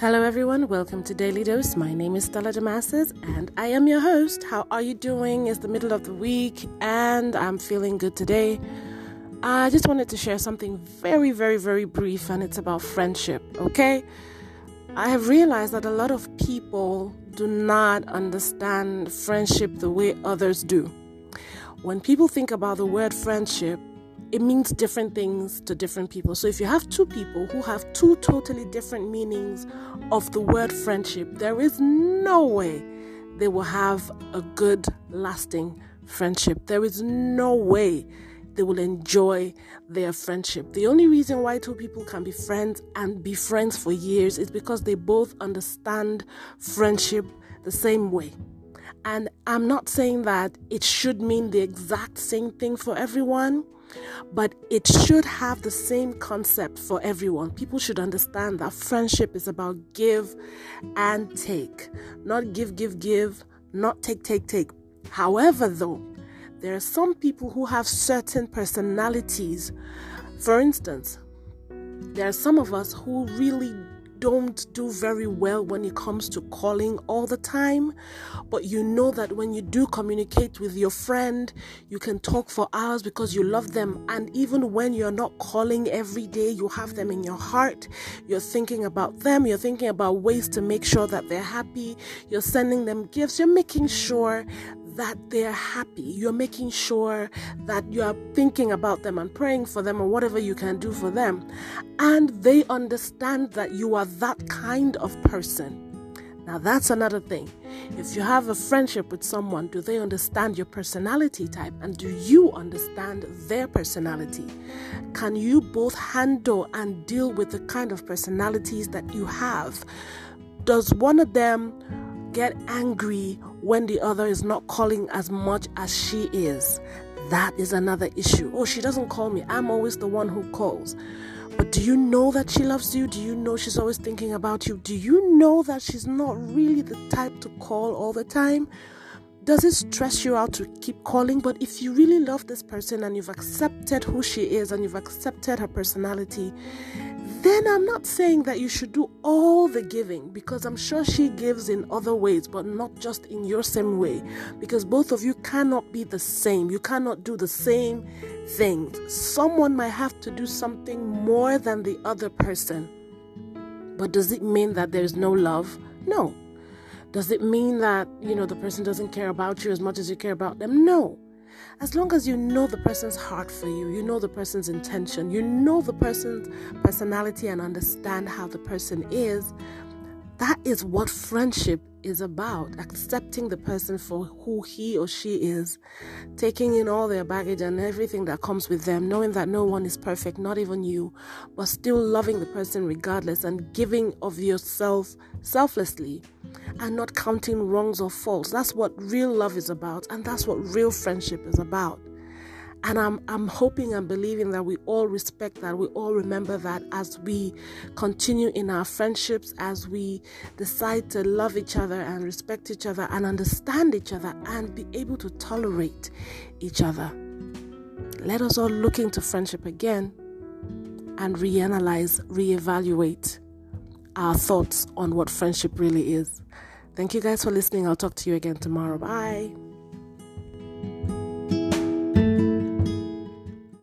Hello, everyone. Welcome to Daily Dose. My name is Stella Damasus, and I am your host. How are you doing? It's the middle of the week, and I'm feeling good today. I just wanted to share something very, very, very brief, and it's about friendship, okay? I have realized that a lot of people do not understand friendship the way others do. When people think about the word friendship, it means different things to different people. So if you have two people who have two totally different meanings of the word friendship, there is no way they will have a good, lasting friendship. There is no way they will enjoy their friendship. The only reason why two people can be friends and be friends for years is because they both understand friendship the same way. And I'm not saying that it should mean the exact same thing for everyone but it should have the same concept for everyone. People should understand that friendship is about give and take, not give, give, give, not take, take, take. However, though, there are some people who have certain personalities. For instance, there are some of us who really don't do very well when it comes to calling all the time, but you know that when you do communicate with your friend, you can talk for hours because you love them. And even when you're not calling every day, you have them in your heart. You're thinking about them, you're thinking about ways to make sure that they're happy, you're sending them gifts, you're making sure that they're happy. You're making sure that you are thinking about them and praying for them or whatever you can do for them. And they understand that you are that kind of person. Now, that's another thing. If you have a friendship with someone, do they understand your personality type? And do you understand their personality? Can you both handle and deal with the kind of personalities that you have? Does one of them get angry when the other is not calling as much as she is. That is another issue. Oh, she doesn't call me. I'm always the one who calls. But do you know that she loves you? Do you know she's always thinking about you? Do you know that she's not really the type to call all the time? Does it stress you out to keep calling? But if you really love this person and you've accepted who she is and you've accepted her personality, then I'm not saying that you should do all the giving because I'm sure she gives in other ways, but not just in your same way. Because both of you cannot be the same. You cannot do the same things. Someone might have to do something more than the other person. But does it mean that there's no love? No. Does it mean that, you know, the person doesn't care about you as much as you care about them? No. As long as you know the person's heart for you, you know the person's intention, you know the person's personality and understand how the person is, that is what friendship is about. Accepting the person for who he or she is, taking in all their baggage and everything that comes with them, knowing that no one is perfect, not even you, but still loving the person regardless and giving of yourself selflessly and not counting wrongs or faults. That's what real love is about, and that's what real friendship is about. And I'm, I'm hoping and believing that we all respect that, we all remember that as we continue in our friendships, as we decide to love each other and respect each other and understand each other and be able to tolerate each other. Let us all look into friendship again and reanalyze, reevaluate our thoughts on what friendship really is. Thank you guys for listening. I'll talk to you again tomorrow. Bye.